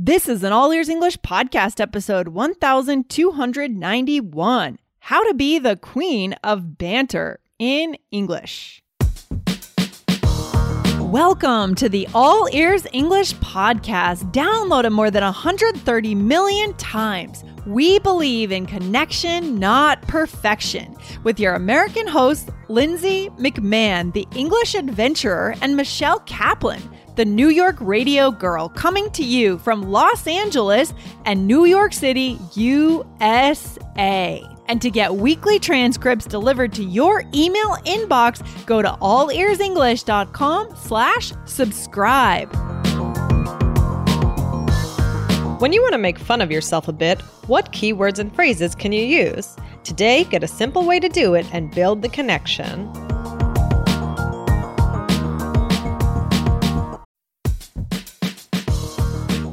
This is an All Ears English podcast episode 1291 How to Be the Queen of Banter in English. Welcome to the All Ears English podcast, downloaded more than 130 million times. We believe in connection, not perfection, with your American hosts, Lindsay McMahon, the English adventurer, and Michelle Kaplan the New York radio girl, coming to you from Los Angeles and New York City, USA. And to get weekly transcripts delivered to your email inbox, go to allearsenglish.com slash subscribe. When you want to make fun of yourself a bit, what keywords and phrases can you use? Today, get a simple way to do it and build the connection.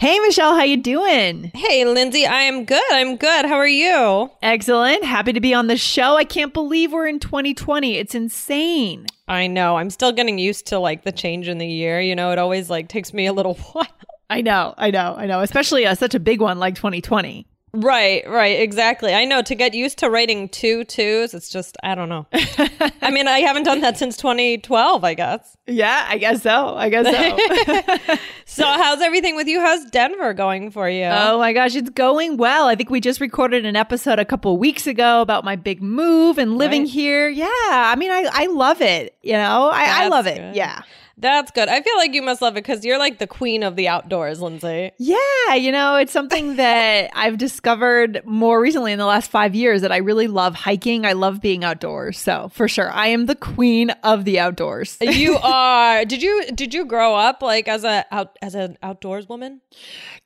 Hey Michelle, how you doing? Hey Lindsay, I am good. I'm good. How are you? Excellent. Happy to be on the show. I can't believe we're in 2020. It's insane. I know. I'm still getting used to like the change in the year. You know, it always like takes me a little while. I know. I know. I know. Especially uh, such a big one like 2020. Right, right, exactly. I know to get used to writing two twos, it's just I don't know. I mean, I haven't done that since 2012, I guess. Yeah, I guess so. I guess so. so, how's everything with you? How's Denver going for you? Oh my gosh, it's going well. I think we just recorded an episode a couple weeks ago about my big move and living right. here. Yeah, I mean, I I love it. You know, I, I love it. Good. Yeah. That's good. I feel like you must love it because you're like the queen of the outdoors, Lindsay. Yeah, you know, it's something that I've discovered more recently in the last five years that I really love hiking. I love being outdoors. So for sure, I am the queen of the outdoors. you are. Did you did you grow up like as a out as an outdoors woman?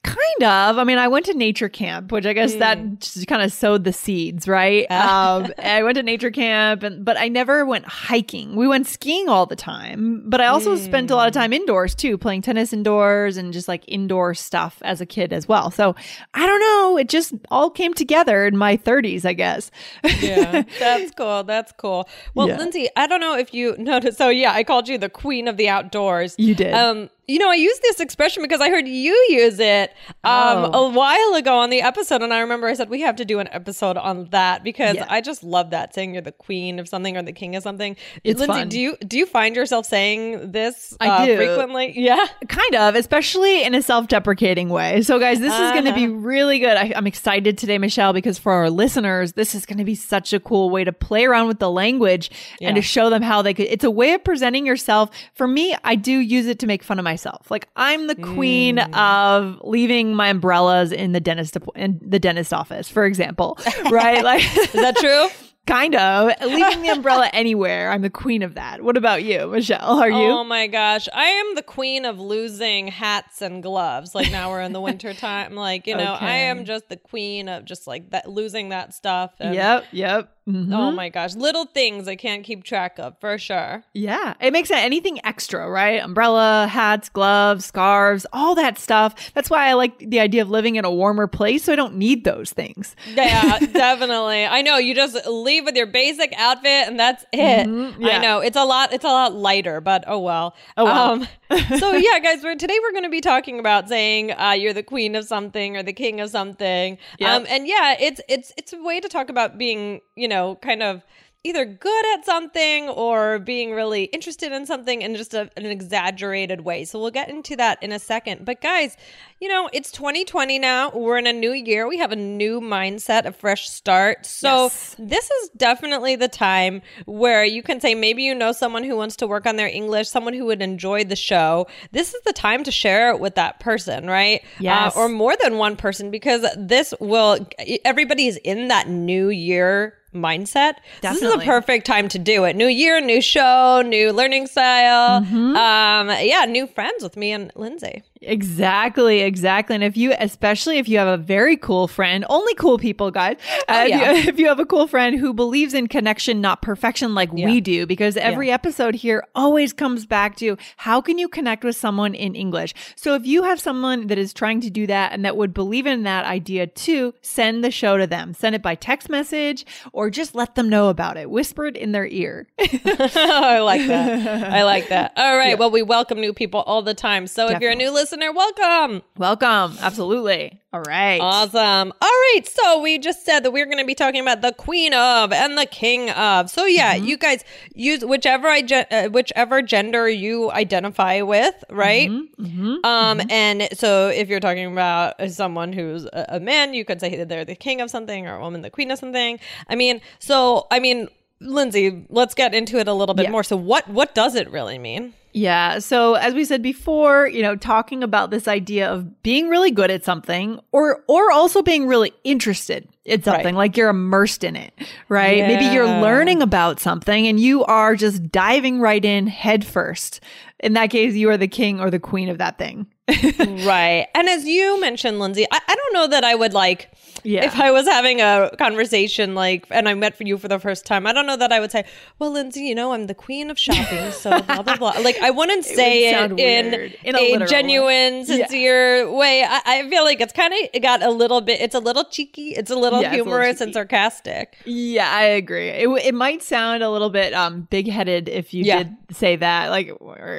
Kind of. I mean, I went to nature camp, which I guess mm. that just kind of sowed the seeds, right? um, I went to nature camp, and but I never went hiking. We went skiing all the time, but I also mm spent a lot of time indoors too, playing tennis indoors and just like indoor stuff as a kid as well. So I don't know. It just all came together in my 30s, I guess. yeah, that's cool. That's cool. Well, yeah. Lindsay, I don't know if you noticed. So yeah, I called you the queen of the outdoors. You did. Um, you know, I use this expression because I heard you use it um, oh. a while ago on the episode, and I remember I said we have to do an episode on that because yeah. I just love that saying you're the queen of something or the king of something. It's Lindsay, fun. do you do you find yourself saying this I uh, do. frequently? Yeah, kind of, especially in a self-deprecating way. So, guys, this uh-huh. is going to be really good. I, I'm excited today, Michelle, because for our listeners, this is going to be such a cool way to play around with the language yeah. and to show them how they could. It's a way of presenting yourself. For me, I do use it to make fun of myself. Like I'm the queen mm. of leaving my umbrellas in the dentist in the dentist office, for example. Right? Like Is that true? Kind of. Leaving the umbrella anywhere. I'm the queen of that. What about you, Michelle? Are you? Oh my gosh. I am the queen of losing hats and gloves. Like now we're in the winter time. Like, you know, okay. I am just the queen of just like that losing that stuff. And, yep, yep. Mm-hmm. Oh my gosh. Little things I can't keep track of for sure. Yeah. It makes it anything extra, right? Umbrella, hats, gloves, scarves, all that stuff. That's why I like the idea of living in a warmer place so I don't need those things. Yeah, definitely. I know you just leave with your basic outfit and that's it. Mm-hmm. Yeah. I know. It's a lot it's a lot lighter, but oh well. Oh well. Um, so yeah, guys, we're, today we're going to be talking about saying uh, you're the queen of something or the king of something. Yep. Um, and yeah, it's it's it's a way to talk about being, you know, kind of either good at something or being really interested in something in just a, an exaggerated way. So we'll get into that in a second. But guys, you know, it's 2020 now. We're in a new year. We have a new mindset, a fresh start. So yes. this is definitely the time where you can say maybe you know someone who wants to work on their English, someone who would enjoy the show. This is the time to share it with that person, right? Yes. Uh, or more than one person because this will everybody's in that new year mindset. Definitely. This is a perfect time to do it. New year, new show, new learning style. Mm-hmm. Um, yeah, new friends with me and Lindsay. Exactly, exactly. And if you, especially if you have a very cool friend, only cool people, guys. Oh, uh, yeah. if, you, if you have a cool friend who believes in connection, not perfection, like Yeah. we do, because every episode here always comes back to how can you connect with someone in English? So if you have someone that is trying to do that and that would believe in that idea too, send the show to them. Send it by text message or just let them know about it. Whisper it in their ear. I like that. I like that. All right. Well, we welcome new people all the time. So if you're a new listener, welcome. Welcome. Absolutely. All right. Awesome. All right. So we just said that we're going to be talking about the queen of and the king of. So yeah, Mm-hmm. you guys use whichever I uh, whichever gender you identify with, right? Mm-hmm. Um, and so if you're talking about someone who's a, a man, you could say that they're the king of something, or a woman the queen of something. I mean, so I mean, Lindsay, let's get into it a little bit Yeah. more. So what what does it really mean? Yeah. So as we said before, you know, talking about this idea of being really good at something or or also being really interested in something, Right. like you're immersed in it, right? Maybe you're learning about something and you are just diving right in head first. In that case, you are the king or the queen of that thing. right. And as you mentioned, Lindsay, I, I don't know that I would like Yeah. if I was having a conversation like and I met for you for the first time, I don't know that I would say, Well, Lindsay, you know, I'm the queen of shopping, so blah blah blah. Like I wouldn't say it, sound in, in a a, literal way. genuine, Yeah. sincere way. I, I feel like it's kind of got a little bit it's a little cheeky, it's a little Yeah, it's a little humorous and sarcastic. Yeah, I agree. It, it might sound a little bit um big-headed if you Yeah. did say that, like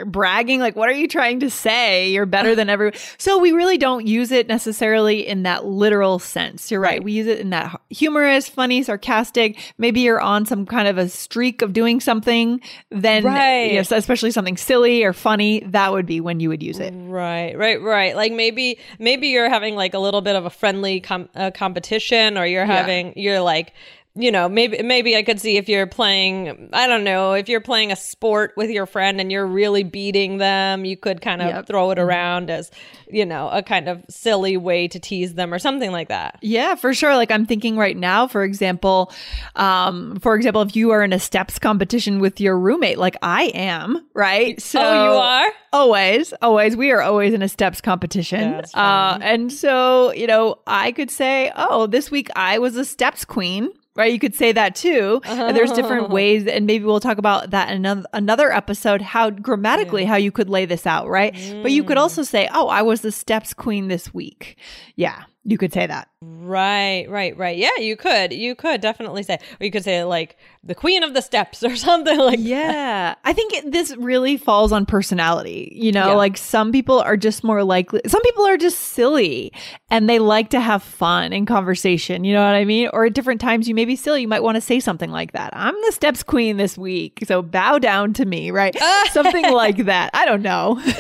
bragging. Like, what are you trying to say? You're better than everyone. So we really don't use it necessarily in that literal sense. You're right. Right. We use it in that humorous, funny, sarcastic. Maybe you're on some kind of a streak of doing something. Then, Right. yes, especially something silly or funny. That would be when you would use it. Right, right, right. Like maybe maybe you're having like a little bit of a friendly com- uh, competition, or you're Yeah. having you're like you know maybe maybe I could see if you're playing I don't know if you're playing a sport with your friend and you're really beating them, you could kind of Yep. throw it around as you know a kind of silly way to tease them or something like that. Yeah, for sure. Like I'm thinking right now, for example, um, for example, if you are in a steps competition with your roommate, like I am, right? So oh, you are. always, always, we are always in a steps competition. That's uh, and so, you know, I could say, oh, this week I was a steps queen. Right, you could say that too. And there's different ways, and maybe we'll talk about that in another, another episode. How grammatically, how you could lay this out, right? But you Mm. could also say, "Oh, I was the steps queen this week." Yeah, you could say that. Right, right, right. Yeah, you could. You could definitely say, or you could say like the queen of the steps or something like Yeah. I think it, this really falls on personality. You know, Yeah. like some people are just more likely, some people are just silly and they like to have fun in conversation. You know what I mean? Or at different times, you may be silly. You might want to say something like that. I'm the steps queen this week. So bow down to me, right? something like that. I don't know. yeah,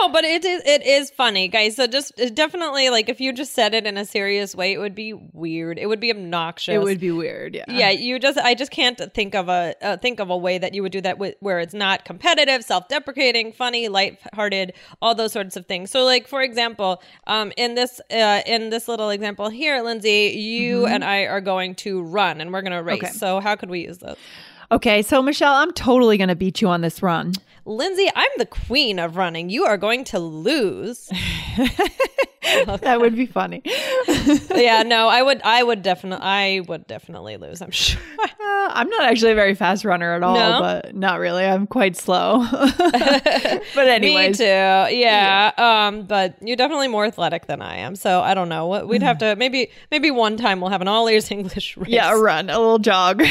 no, but it is it is funny, guys. So just uh, definitely like if you just said it in a serious way, it would be weird. It would be obnoxious. it would be weird. Yeah. Yeah, you just I just can't think of a uh, think of a way that you would do that with, where it's not competitive, self-deprecating, funny, light-hearted, all those sorts of things. So like for example, um in this uh in this little example here, Lindsay, you and I are going to run and we're going to race. Okay. So how could we use this? Okay. So, Michelle, I'm totally going to beat you on this run. Lindsay, I'm the queen of running. You are going to lose. that would be funny. yeah, no, I would I would definitely I would definitely lose, I'm sure. Uh, I'm not actually a very fast runner at all, No? but not really. I'm quite slow. but anyways, Me too. Yeah. Um, but you're definitely more athletic than I am. So I don't know. What We'd have to maybe maybe one time we'll have an all ears English race. yeah, a run, a little jog.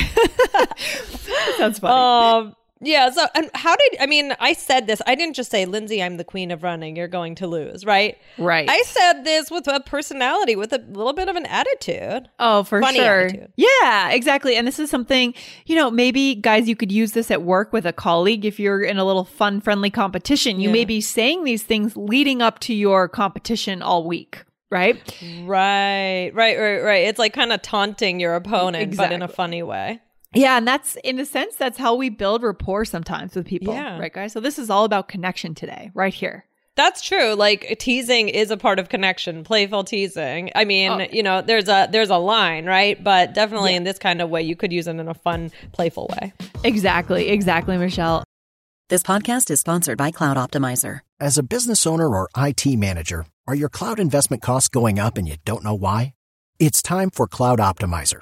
Sounds funny. Um yeah, so and how did I mean I said this. I didn't just say, Lindsay, I'm the queen of running, you're going to lose, right? right. I said this with a personality, with a little bit of an attitude. Oh, for Funny sure. attitude. Yeah, exactly. And this is something, you know, maybe guys, you could use this at work with a colleague if you're in a little fun, friendly competition. You Yeah. may be saying these things leading up to your competition all week, right? Right, right, right, right. It's like kind of taunting your opponent, but in a funny way. Yeah, and that's in a sense, that's how we build rapport sometimes with people, Yeah. right, guys? So this is all about connection today, right here. That's true. Like teasing is a part of connection, playful teasing. I mean, Oh. you know, there's a there's a line, right? But definitely in this kind of way, you could use it in a fun, playful way. Exactly, exactly, Michelle. This podcast is sponsored by Cloud Optimizer. As a business owner or IT manager, are your cloud investment costs going up and you don't know why? It's time for Cloud Optimizer.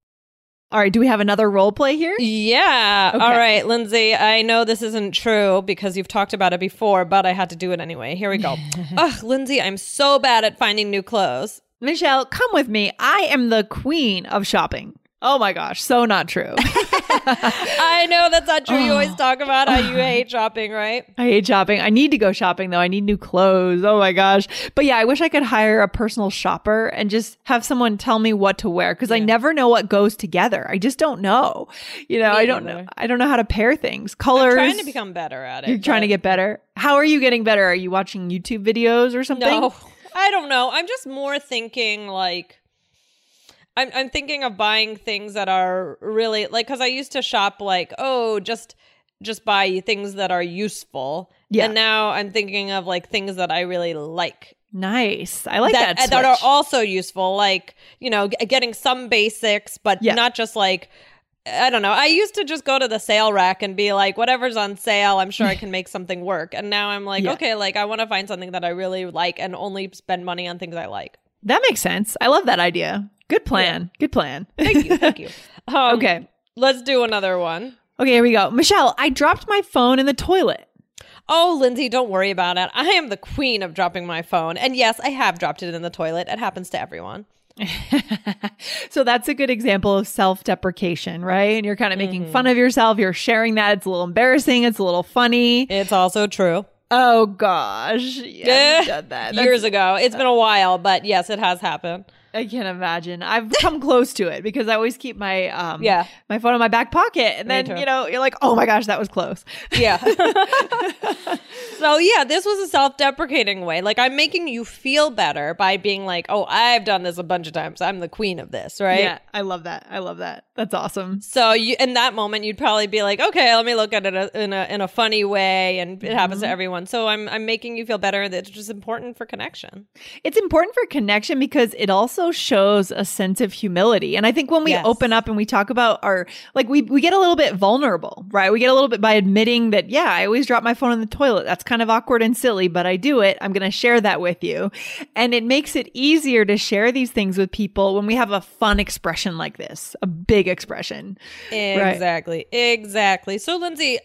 All right, do we have another role play here? Yeah. Okay. All right, Lindsay, I know this isn't true because you've talked about it before, but I had to do it anyway. Here we go. Ugh, Lindsay, I'm so bad at finding new clothes. Michelle, come with me. I am the queen of shopping. Oh my gosh, so not true. I know that's not true. You always talk about how you hate shopping, right? I hate shopping. I need to go shopping though. I need new clothes. Oh my gosh. But yeah, I wish I could hire a personal shopper and just have someone tell me what to wear because I never know what goes together. I just don't know. You know, Me I don't neither. know. I don't know how to pair things. Colors. I'm trying to become better at it. You're trying to get better. How are you getting better? Are you watching YouTube videos or something? No, I don't know. I'm just more thinking like I'm I'm thinking of buying things that are really like cuz I used to shop like, oh, just just buy things that are useful. Yeah. And now I'm thinking of like things that I really like. Nice. I like that that. Uh, that are also useful like, you know, g- getting some basics but Yeah. not just like I don't know. I used to just go to the sale rack and be like, whatever's on sale, I'm sure I can make something work. And now I'm like, Yeah. okay, like I want to find something that I really like and only spend money on things I like. that makes sense. I love that idea. Good plan. Good plan. Thank you. Thank you. Um, okay. Let's do another one. Okay, here we go. Michelle, I dropped my phone in the toilet. Oh, Lindsay, don't worry about it. I am the queen of dropping my phone. And yes, I have dropped it in the toilet. It happens to everyone. so that's a good example of self-deprecation, right? And you're kind of making fun of yourself. You're sharing that. It's a little embarrassing. It's a little funny. It's also true. Oh gosh, yeah, done that. Years ago. It's been a while, but yes, it has happened. I can't imagine. I've come close to it because I always keep my um Yeah. my phone in my back pocket, and then you know you're like, oh my gosh, that was close. Yeah. so yeah, this was a self-deprecating way. Like I'm making you feel better by being like, "Oh, I've done this a bunch of times. I'm the queen of this," right? Yeah, I love that. I love that. That's awesome. So you in that moment you'd probably be like, okay, let me look at it in a in a funny way, and it happens to Mm-hmm. everyone. So I'm I'm making you feel better. That's just important for connection. It's important for connection because it also shows a sense of humility. And I think when we Yes. open up and we talk about our like we we get a little bit vulnerable, right? We get a little bit by admitting that yeah, I always drop my phone in the toilet. That's kind of awkward and silly, but I do it. I'm going to share that with you. And it makes it easier to share these things with people when we have a fun expression like this, a big expression. Right. Exactly. Exactly. So, Lindsay,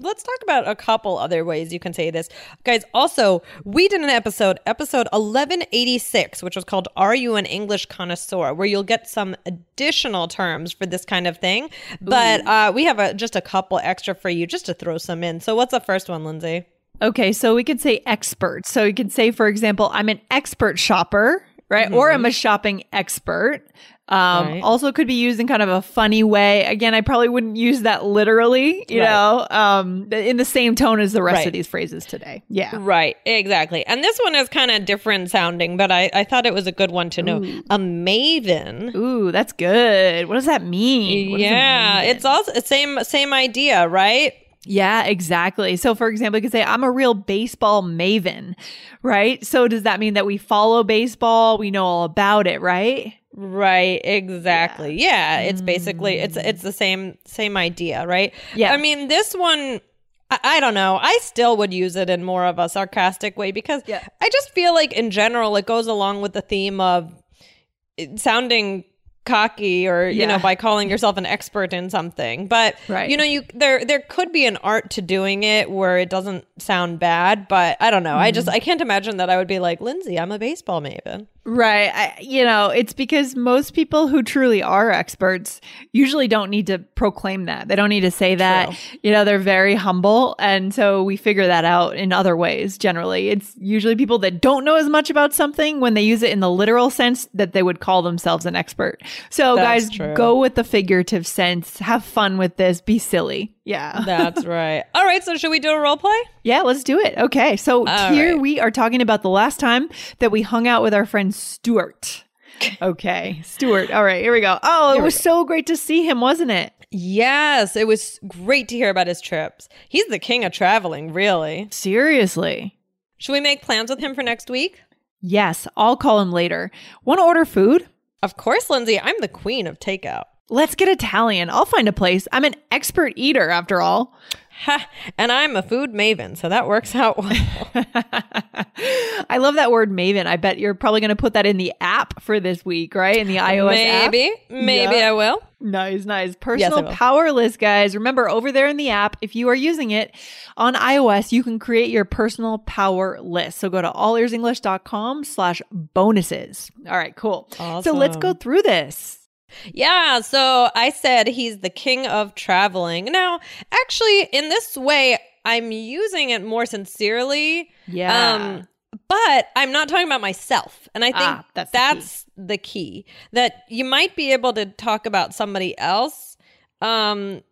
let's talk about a couple other ways you can say this. Guys, also, we did an episode, episode 1186, which was called Are You an English Connoisseur, where you'll get some additional terms for this kind of thing. But uh, we have a, just a couple extra for you just to throw some in. So, what's the first one, Lindsay? Okay, so we could say expert. So you could say, for example, I'm an expert shopper, right? Or I'm a shopping expert. Um, Right. Also, could be used in kind of a funny way. Again, I probably wouldn't use that literally, you Right. know, um, in the same tone as the rest Right. of these phrases today. Yeah. Right, exactly. And this one is kind of different sounding, but I, I thought it was a good one to know. A maven. Ooh, that's good. What does that mean? What Yeah, it's also same same idea, right? Yeah, exactly. So, for example, you could say, I'm a real baseball maven, right? So, does that mean that we follow baseball? We know all about it, right? Right, exactly. Yeah, it's basically it's it's the same same idea, right? Yeah. I mean, this one I, don't know. I still would use it in more of a sarcastic way because Yeah. I just feel like in general it goes along with the theme of it sounding cocky or you know by calling yourself an expert in something but Right. you know you there there could be an art to doing it where it doesn't sound bad but i don't know i just Mm-hmm. i can't imagine that i would be like lindsay i'm a baseball maven Right. I, you know, it's because most people who truly are experts usually don't need to proclaim that. They don't need to say that. True. You know, they're very humble. And so we figure that out in other ways generally. It's usually people that don't know as much about something when they use it in the literal sense that they would call themselves an expert. So, That's guys, true. go with the figurative sense. Have fun with this. Be silly. Yeah. That's right. All right. So should we do a role play? Yeah, let's do it. Okay. So All here right. we are talking about the last time that we hung out with our friend Stuart. Okay, Stuart. All right, here we go. Oh, it was so great to see him, wasn't it? Yes. It was great to hear about his trips. He's the king of traveling, really. Seriously. Should we make plans with him for next week? Yes, I'll call him later. Want to order food? Of course, Lindsay. I'm the queen of takeout. Let's get Italian. I'll find a place. I'm an expert eater, after all. And I'm a food maven, so that works out well. I love that word maven. I bet you're probably going to put that in the app for this week, right? In the iOS app. maybe, maybe Yeah. I will. Nice, nice. Personal will. power list, guys. Remember, over there in the app, if you are using it on iOS, you can create your personal power list. So go to allearsenglish.com slash bonuses. All right, cool. Awesome. So let's go through this. Yeah, so I said he's the king of traveling. Now, actually, in this way, I'm using it more sincerely. Yeah. Um, but I'm not talking about myself. And I think Ah, that's that's, the the, key. That you might be able to talk about somebody else um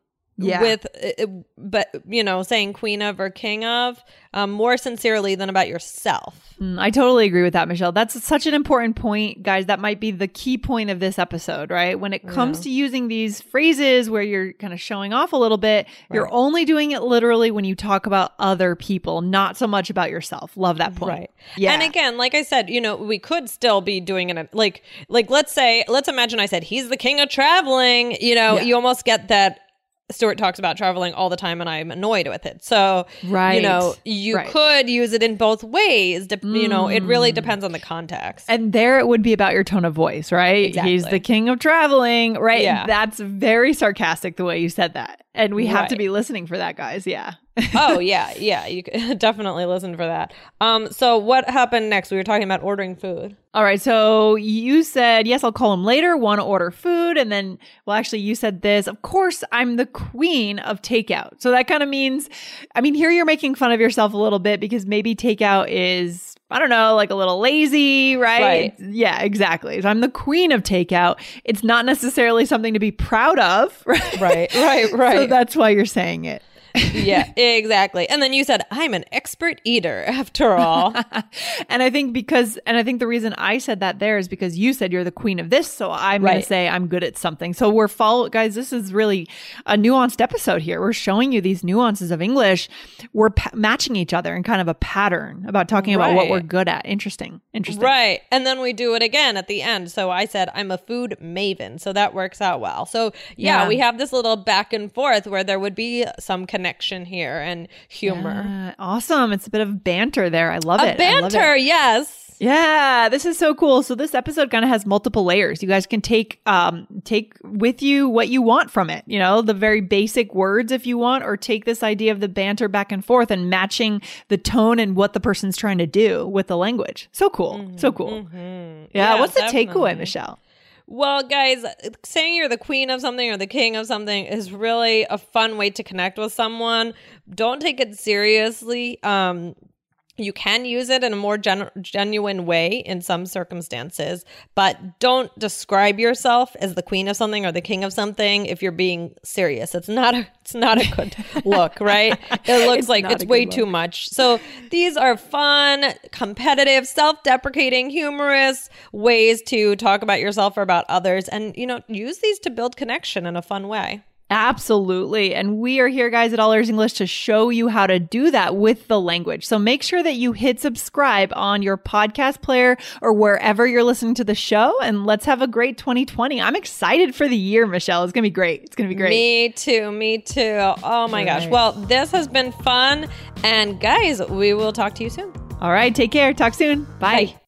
Yeah. with uh, but you know saying queen of or king of um, more sincerely than about yourself Mm, I totally agree with that, Michelle. That's such an important point, guys. That might be the key point of this episode, right? When it comes to using these phrases where you're kind of showing off a little bit, you're only doing it literally when you talk about other people, not so much about yourself. Love that point. Right. Yeah. And again, like I said, you know, we could still be doing it like like let's say let's imagine I said he's the king of traveling, you know, Yeah. you almost get that Stuart talks about traveling all the time and I'm annoyed with it. So, Right. you know, you Right. could use it in both ways. Dep- You know, it Mm. really depends on the context. And there it would be about your tone of voice, right? He's the king of traveling, right? Yeah. That's very sarcastic the way you said that. And we have to be listening for that, guys. Yeah. Oh yeah, yeah, you definitely listen for that. Um so what happened next? We were talking about ordering food. All right. So you said, yes, I'll call him later, want to order food. And then, well, actually, you said this. Of course, I'm the queen of takeout. So that kind of means, I mean, here you're making fun of yourself a little bit because maybe takeout is, I don't know, like a little lazy, right? Right. Yeah, exactly. So I'm the queen of takeout. It's not necessarily something to be proud of, right? Right, right, So right. that's why you're saying it. Yeah, exactly. And then you said I'm an expert eater after all. and I think because, and I think the reason I said that there is because you said you're the queen of this. So I'm going to say I'm good at something. So we're follow, guys, this is really a nuanced episode here. We're showing you these nuances of English. We're pa- matching each other in kind of a pattern about talking about what Right. we're good at. Interesting. Interesting. Right. And then we do it again at the end. So I said, I'm a food maven. So that works out well. So yeah, Yeah. we have this little back and forth where there would be some connection here and humor. Uh, awesome. It's a bit of banter there. I love A it. I love it. banter, yes. Yeah, this is so cool. So this episode kind of has multiple layers. You guys can take um take with you what you want from it. You know, the very basic words if you want or take this idea of the banter back and forth and matching the tone and what the person's trying to do with the language. So cool. So cool. Yeah, Mm-hmm. Yeah, what's the definitely. takeaway, Michelle? Well, guys, saying you're the queen of something or the king of something is really a fun way to connect with someone. Don't take it seriously. Um, you can use it in a more gen- genuine way in some circumstances, but don't describe yourself as the queen of something or the king of something if you're being serious. It's not a it's not a good look, right? It looks It's like it's way look. too much. So these are fun, competitive, self-deprecating, humorous ways to talk about yourself or about others and you know, use these to build connection in a fun way. Absolutely. And we are here, guys, at All Ears English to show you how to do that with the language. So make sure that you hit subscribe on your podcast player or wherever you're listening to the show. And let's have a great 2020. I'm excited for the year, Michelle. It's going to be great. It's going to be great. Me too, me too. Oh my gosh. Well, this has been fun and guys, we will talk to you soon. All right. Take care. Talk soon. Bye.